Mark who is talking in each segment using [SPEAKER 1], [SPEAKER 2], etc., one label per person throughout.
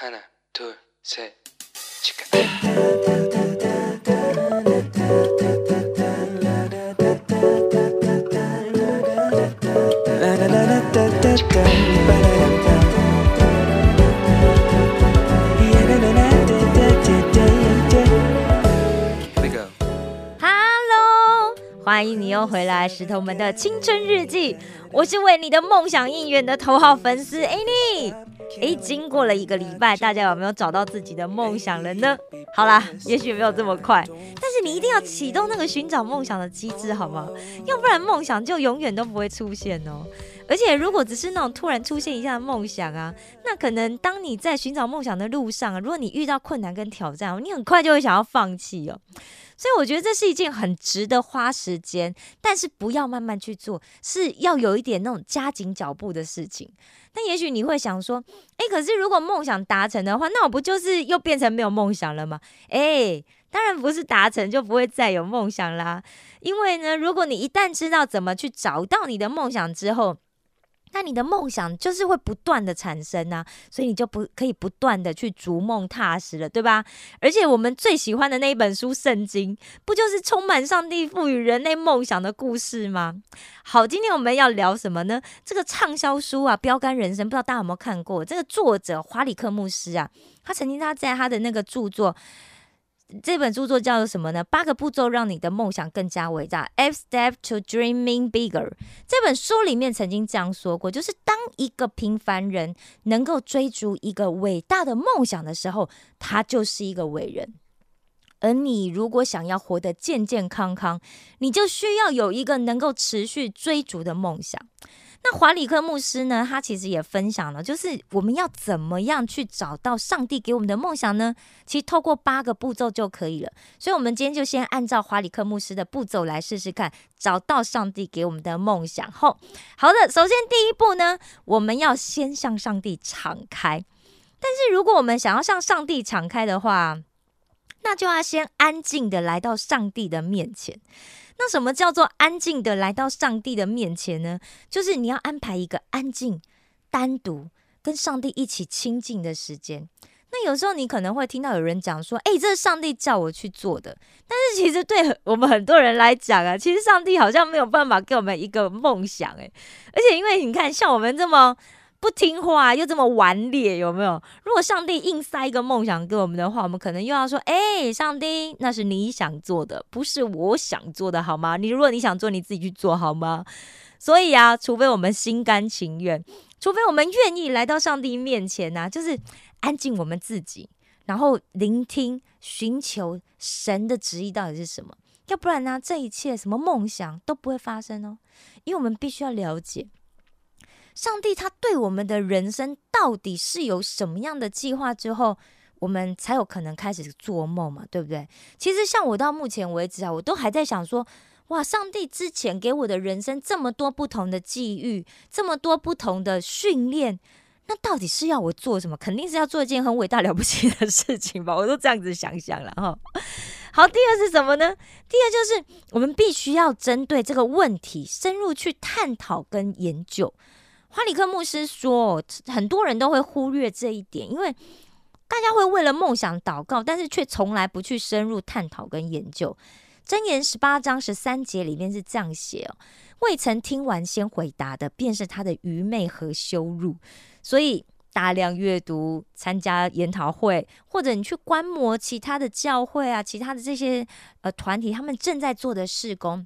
[SPEAKER 1] 하나, 둘, 셋, 치카. Here we go.
[SPEAKER 2] Hello，欢迎你又回来，石头们的青春日记。我是为你的梦想应援的头号粉丝 Annie。 诶，经过了一个礼拜，大家有没有找到自己的梦想了呢？好啦，也许没有这么快，但是你一定要启动那个寻找梦想的机制，好吗？要不然梦想就永远都不会出现哦。而且，如果只是那种突然出现一下梦想啊，那可能当你在寻找梦想的路上啊，如果你遇到困难跟挑战，你很快就会想要放弃哦。所以我觉得这是一件很值得花时间，但是不要慢慢去做，是要有一点那种加紧脚步的事情。那也许你会想说，诶，可是如果梦想达成的话，那我不就是又变成没有梦想了吗？诶，当然不是达成就不会再有梦想啦。因为呢，如果你一旦知道怎么去找到你的梦想之后，那你的梦想就是会不断的产生啊，所以你就不可以不断的去逐梦踏实了，对吧？而且我们最喜欢的那一本书《圣经》，不就是充满上帝赋予人类梦想的故事吗？好，今天我们要聊什么呢？这个畅销书啊，《标杆人生》，不知道大家有没有看过？这个作者华里克牧师啊，他曾经他在他的那个著作。这本著作叫做什么呢？八个步骤让你的梦想更加伟大。Eight Steps to Dreaming Bigger。这本书里面曾经这样说过，就是当一个平凡人能够追逐一个伟大的梦想的时候，他就是一个伟人。而你如果想要活得健健康康，你就需要有一个能够持续追逐的梦想。那华里克牧师呢？他其实也分享了，就是我们要怎么样去找到上帝给我们的梦想呢？其实透过八个步骤就可以了。所以，我们今天就先按照华里克牧师的步骤来试试看，找到上帝给我们的梦想后。好的，首先第一步呢，我们要先向上帝敞开。但是，如果我们想要向上帝敞开的话，那就要先安静的来到上帝的面前。那什么叫做安静的来到上帝的面前呢？就是你要安排一个安静、单独跟上帝一起亲近的时间。那有时候你可能会听到有人讲说：“诶，这是上帝叫我去做的。”但是其实对我们很多人来讲啊，其实上帝好像没有办法给我们一个梦想。诶，而且因为你看，像我们这么。不听话又这么顽劣，有没有？如果上帝硬塞一个梦想给我们的话，我们可能又要说：“哎，上帝，那是你想做的，不是我想做的，好吗？你如果你想做，你自己去做好吗？”所以啊，除非我们心甘情愿，除非我们愿意来到上帝面前呐，就是安静我们自己，然后聆听、寻求神的旨意到底是什么。要不然呢，这一切什么梦想都不会发生哦，因为我们必须要了解。上帝他对我们的人生到底是有什么样的计划？之后我们才有可能开始做梦嘛，对不对？其实像我到目前为止啊，我都还在想说，哇，上帝之前给我的人生这么多不同的际遇，这么多不同的训练，那到底是要我做什么？肯定是要做一件很伟大了不起的事情吧？我都这样子想想了哈。好，第二是什么呢？第二就是我们必须要针对这个问题深入去探讨跟研究。哈里克牧师说：“很多人都会忽略这一点，因为大家会为了梦想祷告，但是却从来不去深入探讨跟研究。”箴言十八章十三节里面是这样写哦：“未曾听完先回答的，便是他的愚昧和羞辱。”所以大量阅读、参加研讨会，或者你去观摩其他的教会啊、其他的这些呃团体，他们正在做的事工。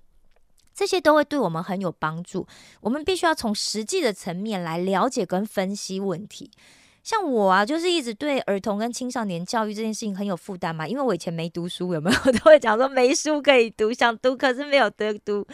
[SPEAKER 2] 这些都会对我们很有帮助。我们必须要从实际的层面来了解跟分析问题。像我啊，就是一直对儿童跟青少年教育这件事情很有负担嘛，因为我以前没读书，有没有？都会讲说没书可以读，想读可是没有得读。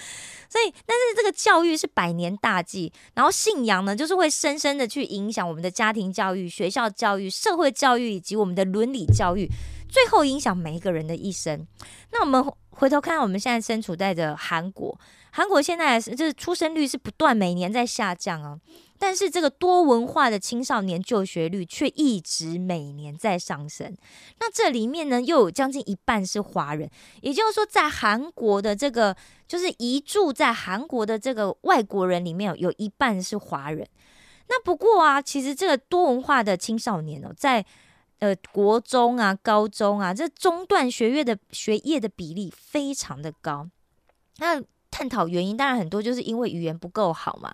[SPEAKER 2] 所以，但是这个教育是百年大计，然后信仰呢，就是会深深的去影响我们的家庭教育、学校教育、社会教育以及我们的伦理教育，最后影响每一个人的一生。那我们。回头看，我们现在身处在的韩国，韩国现在是就是出生率是不断每年在下降啊，但是这个多文化的青少年就学率却一直每年在上升。那这里面呢，又有将近一半是华人，也就是说，在韩国的这个就是移住在韩国的这个外国人里面，有一半是华人。那不过啊，其实这个多文化的青少年哦，在呃国中啊、高中啊，这中断学业的学业的比例非常的高。那探讨原因，当然很多就是因为语言不够好嘛，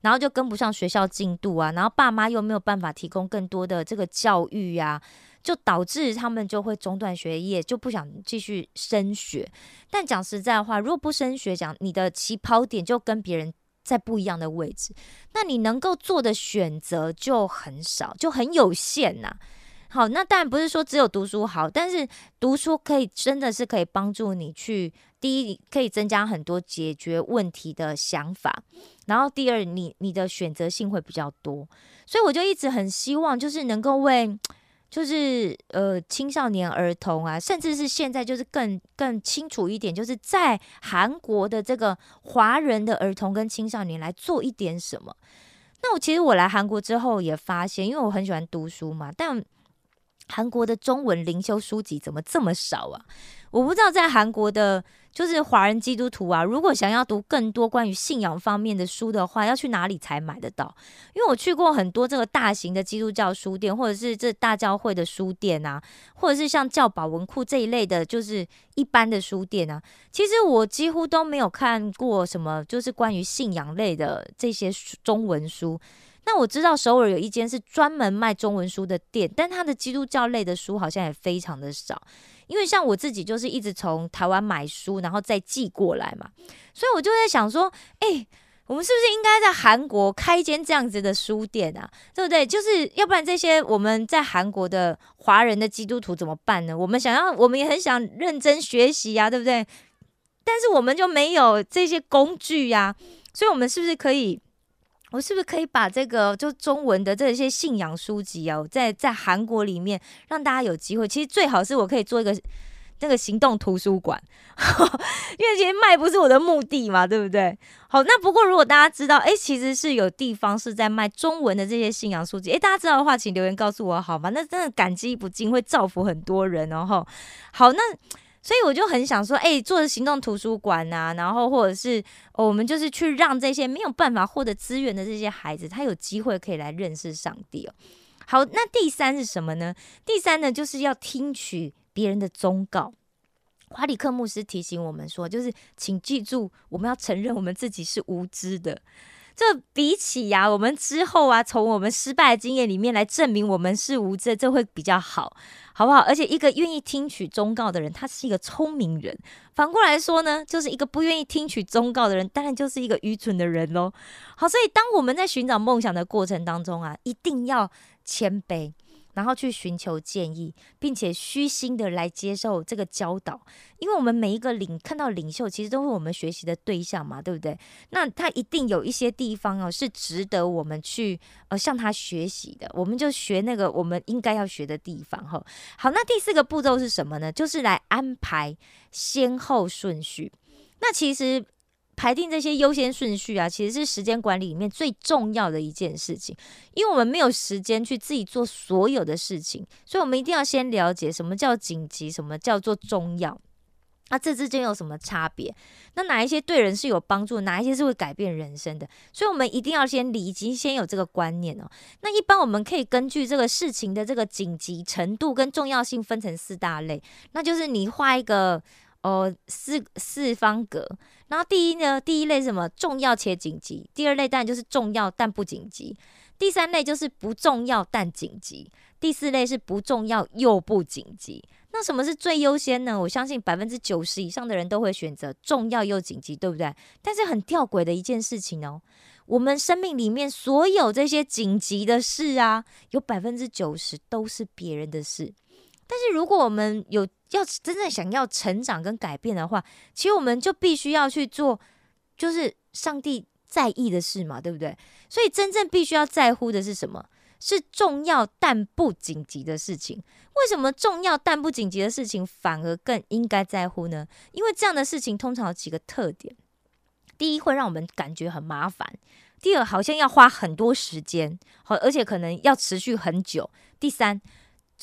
[SPEAKER 2] 然后就跟不上学校进度啊，然后爸妈又没有办法提供更多的这个教育呀。就导致他们就会中断学业，就不想继续升学。但讲实在话，如果不升学，讲你的起跑点就跟别人在不一样的位置，那你能够做的选择就很少，就很有限呐。好，那当然不是说只有读书好，但是读书可以真的是可以帮助你去第一，可以增加很多解决问题的想法，然后第二，你你的选择性会比较多。所以我就一直很希望，就是能够为。就是呃，青少年儿童啊，甚至是现在就是更更清楚一点，就是在韩国的这个华人的儿童跟青少年来做一点什么。那我其实我来韩国之后也发现，因为我很喜欢读书嘛，但韩国的中文灵修书籍怎么这么少啊？我不知道在韩国的。就是华人基督徒啊，如果想要读更多关于信仰方面的书的话，要去哪里才买得到？因为我去过很多这个大型的基督教书店，或者是这大教会的书店啊，或者是像教保文库这一类的，就是一般的书店啊。其实我几乎都没有看过什么，就是关于信仰类的这些中文书。那我知道首尔有一间是专门卖中文书的店，但它的基督教类的书好像也非常的少。因为像我自己就是一直从台湾买书，然后再寄过来嘛，所以我就在想说，哎，我们是不是应该在韩国开一间这样子的书店啊？对不对？就是要不然这些我们在韩国的华人的基督徒怎么办呢？我们想要，我们也很想认真学习呀，对不对？但是我们就没有这些工具呀，所以我们是不是可以？我是不是可以把这个就中文的这些信仰书籍哦，在在韩国里面让大家有机会？其实最好是我可以做一个那个行动图书馆，因为其实卖不是我的目的嘛，对不对？好，那不过如果大家知道，哎，其实是有地方是在卖中文的这些信仰书籍，哎，大家知道的话，请留言告诉我好吗？那真的感激不尽，会造福很多人哦。好，那。所以我就很想说，哎，做行动图书馆呐，然后或者是我们就是去让这些没有办法获得资源的这些孩子，他有机会可以来认识上帝哦。好，那第三是什么呢？第三呢，就是要听取别人的忠告。华里克牧师提醒我们说，就是请记住，我们要承认我们自己是无知的。这比起呀，我们之后啊，从我们失败的经验里面来证明我们是无知，这会比较好，好不好？而且一个愿意听取忠告的人，他是一个聪明人；反过来说呢，就是一个不愿意听取忠告的人，当然就是一个愚蠢的人喽。好，所以当我们在寻找梦想的过程当中啊，一定要谦卑。然后去寻求建议，并且虚心的来接受这个教导，因为我们每一个领看到领袖，其实都是我们学习的对象嘛，对不对？那他一定有一些地方哦，是值得我们去呃向他学习的，我们就学那个我们应该要学的地方哈。好，那第四个步骤是什么呢？就是来安排先后顺序。那其实。排定这些优先顺序啊，其实是时间管理里面最重要的一件事情。因为我们没有时间去自己做所有的事情，所以我们一定要先了解什么叫紧急，什么叫做重要。那这之间有什么差别？那哪一些对人是有帮助，哪一些是会改变人生的？所以，我们一定要先理及先有这个观念哦。那一般我们可以根据这个事情的这个紧急程度跟重要性分成四大类，那就是你画一个。哦，四四方格。然后第一呢，第一类是什么？重要且紧急。第二类当然就是重要但不紧急。第三类就是不重要但紧急。第四类是不重要又不紧急。那什么是最优先呢？我相信百分之九十以上的人都会选择重要又紧急，对不对？但是很吊诡的一件事情哦，我们生命里面所有这些紧急的事啊，有百分之九十都是别人的事。但是如果我们有要真正想要成长跟改变的话，其实我们就必须要去做，就是上帝在意的事嘛，对不对？所以真正必须要在乎的是什么？是重要但不紧急的事情。为什么重要但不紧急的事情反而更应该在乎呢？因为这样的事情通常有几个特点：第一，会让我们感觉很麻烦；第二，好像要花很多时间，好，而且可能要持续很久；第三。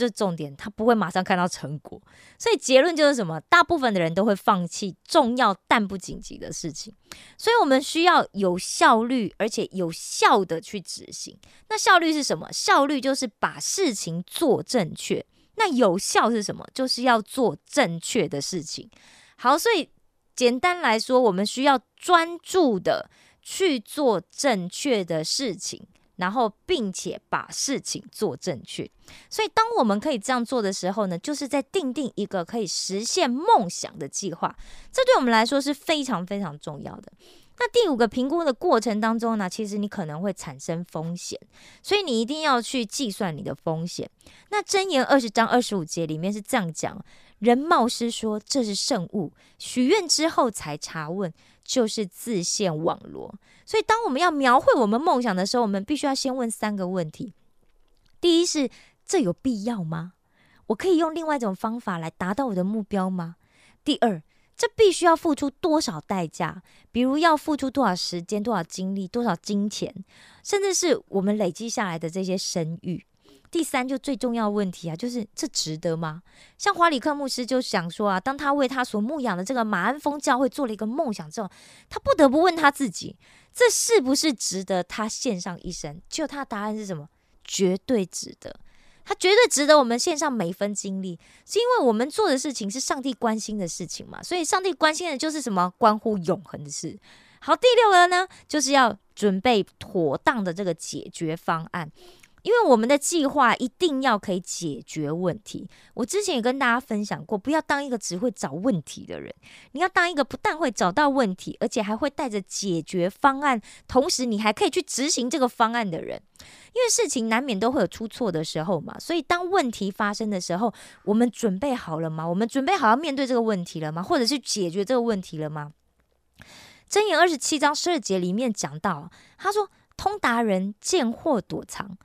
[SPEAKER 2] 这重点，他不会马上看到成果。所以结论就是什么？大部分的人都会放弃重要但不紧急的事情。所以我们需要有效率而且有效的去执行。那效率是什么？效率就是把事情做正确。那有效是什么？就是要做正确的事情。好，所以简单来说，我们需要专注的去做正确的事情。然后，并且把事情做正确。所以，当我们可以这样做的时候呢，就是在定定一个可以实现梦想的计划。这对我们来说是非常非常重要的。那第五个评估的过程当中呢，其实你可能会产生风险，所以你一定要去计算你的风险。那箴言二十章二十五节里面是这样讲：人冒失说这是圣物，许愿之后才查问，就是自陷网罗。所以，当我们要描绘我们梦想的时候，我们必须要先问三个问题：第一是这有必要吗？我可以用另外一种方法来达到我的目标吗？第二，这必须要付出多少代价？比如要付出多少时间、多少精力、多少金钱，甚至是我们累积下来的这些声誉。第三，就最重要问题啊，就是这值得吗？像华里克牧师就想说啊，当他为他所牧养的这个马鞍峰教会做了一个梦想之后，他不得不问他自己，这是不是值得他献上一生？就他答案是什么？绝对值得，他绝对值得我们献上每一分精力，是因为我们做的事情是上帝关心的事情嘛？所以上帝关心的就是什么？关乎永恒的事。好，第六个呢，就是要准备妥当的这个解决方案。因为我们的计划一定要可以解决问题。我之前也跟大家分享过，不要当一个只会找问题的人，你要当一个不但会找到问题，而且还会带着解决方案，同时你还可以去执行这个方案的人。因为事情难免都会有出错的时候嘛，所以当问题发生的时候，我们准备好了吗？我们准备好要面对这个问题了吗？或者是解决这个问题了吗？箴言二十七章十二节里面讲到，他说：“通达人见祸躲藏。”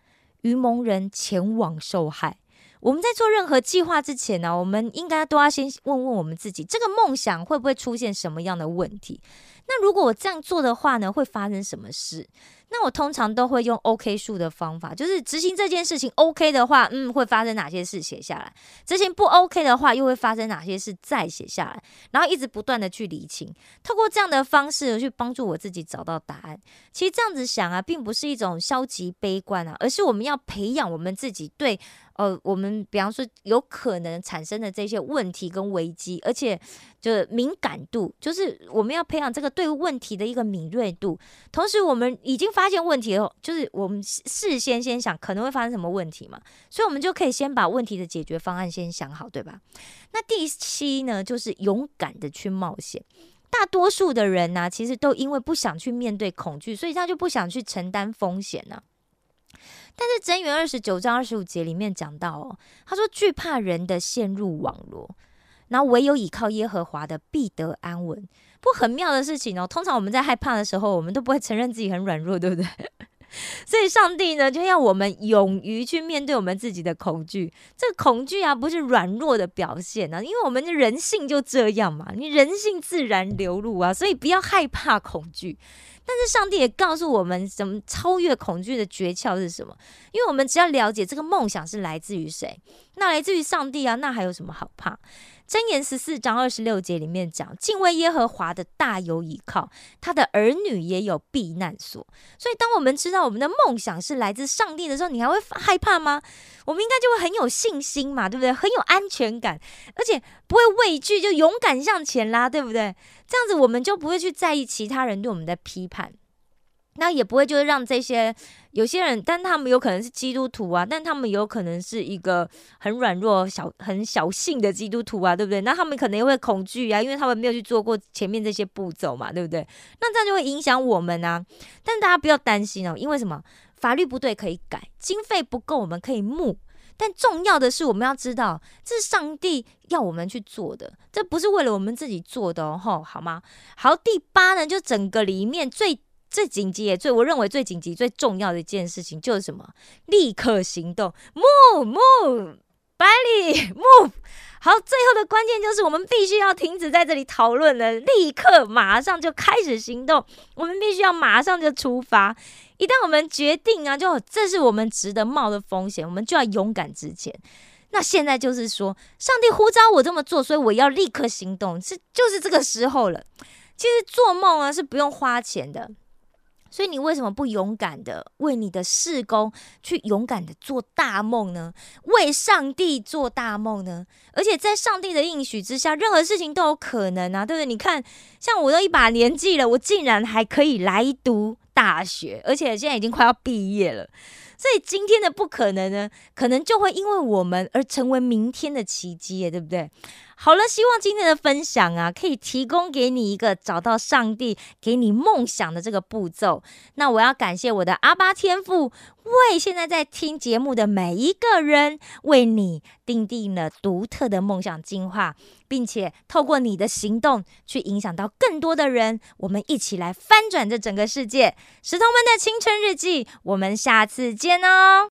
[SPEAKER 2] 愚蒙人前往受害。我们在做任何计划之前呢，我们应该都要先问问我们自己，这个梦想会不会出现什么样的问题？那如果我这样做的话呢，会发生什么事？那我通常都会用 OK 数的方法，就是执行这件事情 OK 的话，嗯，会发生哪些事写下来；执行不 OK 的话，又会发生哪些事再写下来，然后一直不断的去理清，透过这样的方式去帮助我自己找到答案。其实这样子想啊，并不是一种消极悲观啊，而是我们要培养我们自己对。呃，我们比方说有可能产生的这些问题跟危机，而且就是敏感度，就是我们要培养这个对问题的一个敏锐度。同时，我们已经发现问题了，就是我们事先先想可能会发生什么问题嘛，所以我们就可以先把问题的解决方案先想好，对吧？那第七呢，就是勇敢的去冒险。大多数的人呢，其实都因为不想去面对恐惧，所以他就不想去承担风险呢。但是真言二十九章二十五节里面讲到哦，他说惧怕人的陷入网络，然后唯有倚靠耶和华的必得安稳。不很妙的事情哦。通常我们在害怕的时候，我们都不会承认自己很软弱，对不对？所以上帝呢，就要我们勇于去面对我们自己的恐惧。这个恐惧啊，不是软弱的表现啊，因为我们的人性就这样嘛，你人性自然流露啊，所以不要害怕恐惧。但是上帝也告诉我们，怎么超越恐惧的诀窍是什么？因为我们只要了解这个梦想是来自于谁，那来自于上帝啊，那还有什么好怕？箴言十四章二十六节里面讲，敬畏耶和华的大有倚靠，他的儿女也有避难所。所以，当我们知道我们的梦想是来自上帝的时候，你还会害怕吗？我们应该就会很有信心嘛，对不对？很有安全感，而且不会畏惧，就勇敢向前啦，对不对？这样子，我们就不会去在意其他人对我们的批判。那也不会就是让这些有些人，但他们有可能是基督徒啊，但他们有可能是一个很软弱、小很小性的基督徒啊，对不对？那他们可能也会恐惧啊，因为他们没有去做过前面这些步骤嘛，对不对？那这样就会影响我们啊。但大家不要担心哦，因为什么？法律不对可以改，经费不够我们可以募，但重要的是我们要知道，这是上帝要我们去做的，这不是为了我们自己做的哦，好吗？好，第八呢，就整个里面最。最紧急也最，我认为最紧急、最重要的一件事情就是什么？立刻行动，move move，百里 move。好，最后的关键就是我们必须要停止在这里讨论了，立刻马上就开始行动。我们必须要马上就出发。一旦我们决定啊，就这是我们值得冒的风险，我们就要勇敢之前。那现在就是说，上帝呼召我这么做，所以我要立刻行动，是就是这个时候了。其实做梦啊是不用花钱的。所以你为什么不勇敢的为你的事工去勇敢的做大梦呢？为上帝做大梦呢？而且在上帝的应许之下，任何事情都有可能啊，对不对？你看，像我都一把年纪了，我竟然还可以来读大学，而且现在已经快要毕业了。所以今天的不可能呢，可能就会因为我们而成为明天的奇迹，对不对？好了，希望今天的分享啊，可以提供给你一个找到上帝给你梦想的这个步骤。那我要感谢我的阿巴天赋，为现在在听节目的每一个人，为你定定了独特的梦想进化，并且透过你的行动去影响到更多的人。我们一起来翻转这整个世界。石头们的青春日记，我们下次见哦。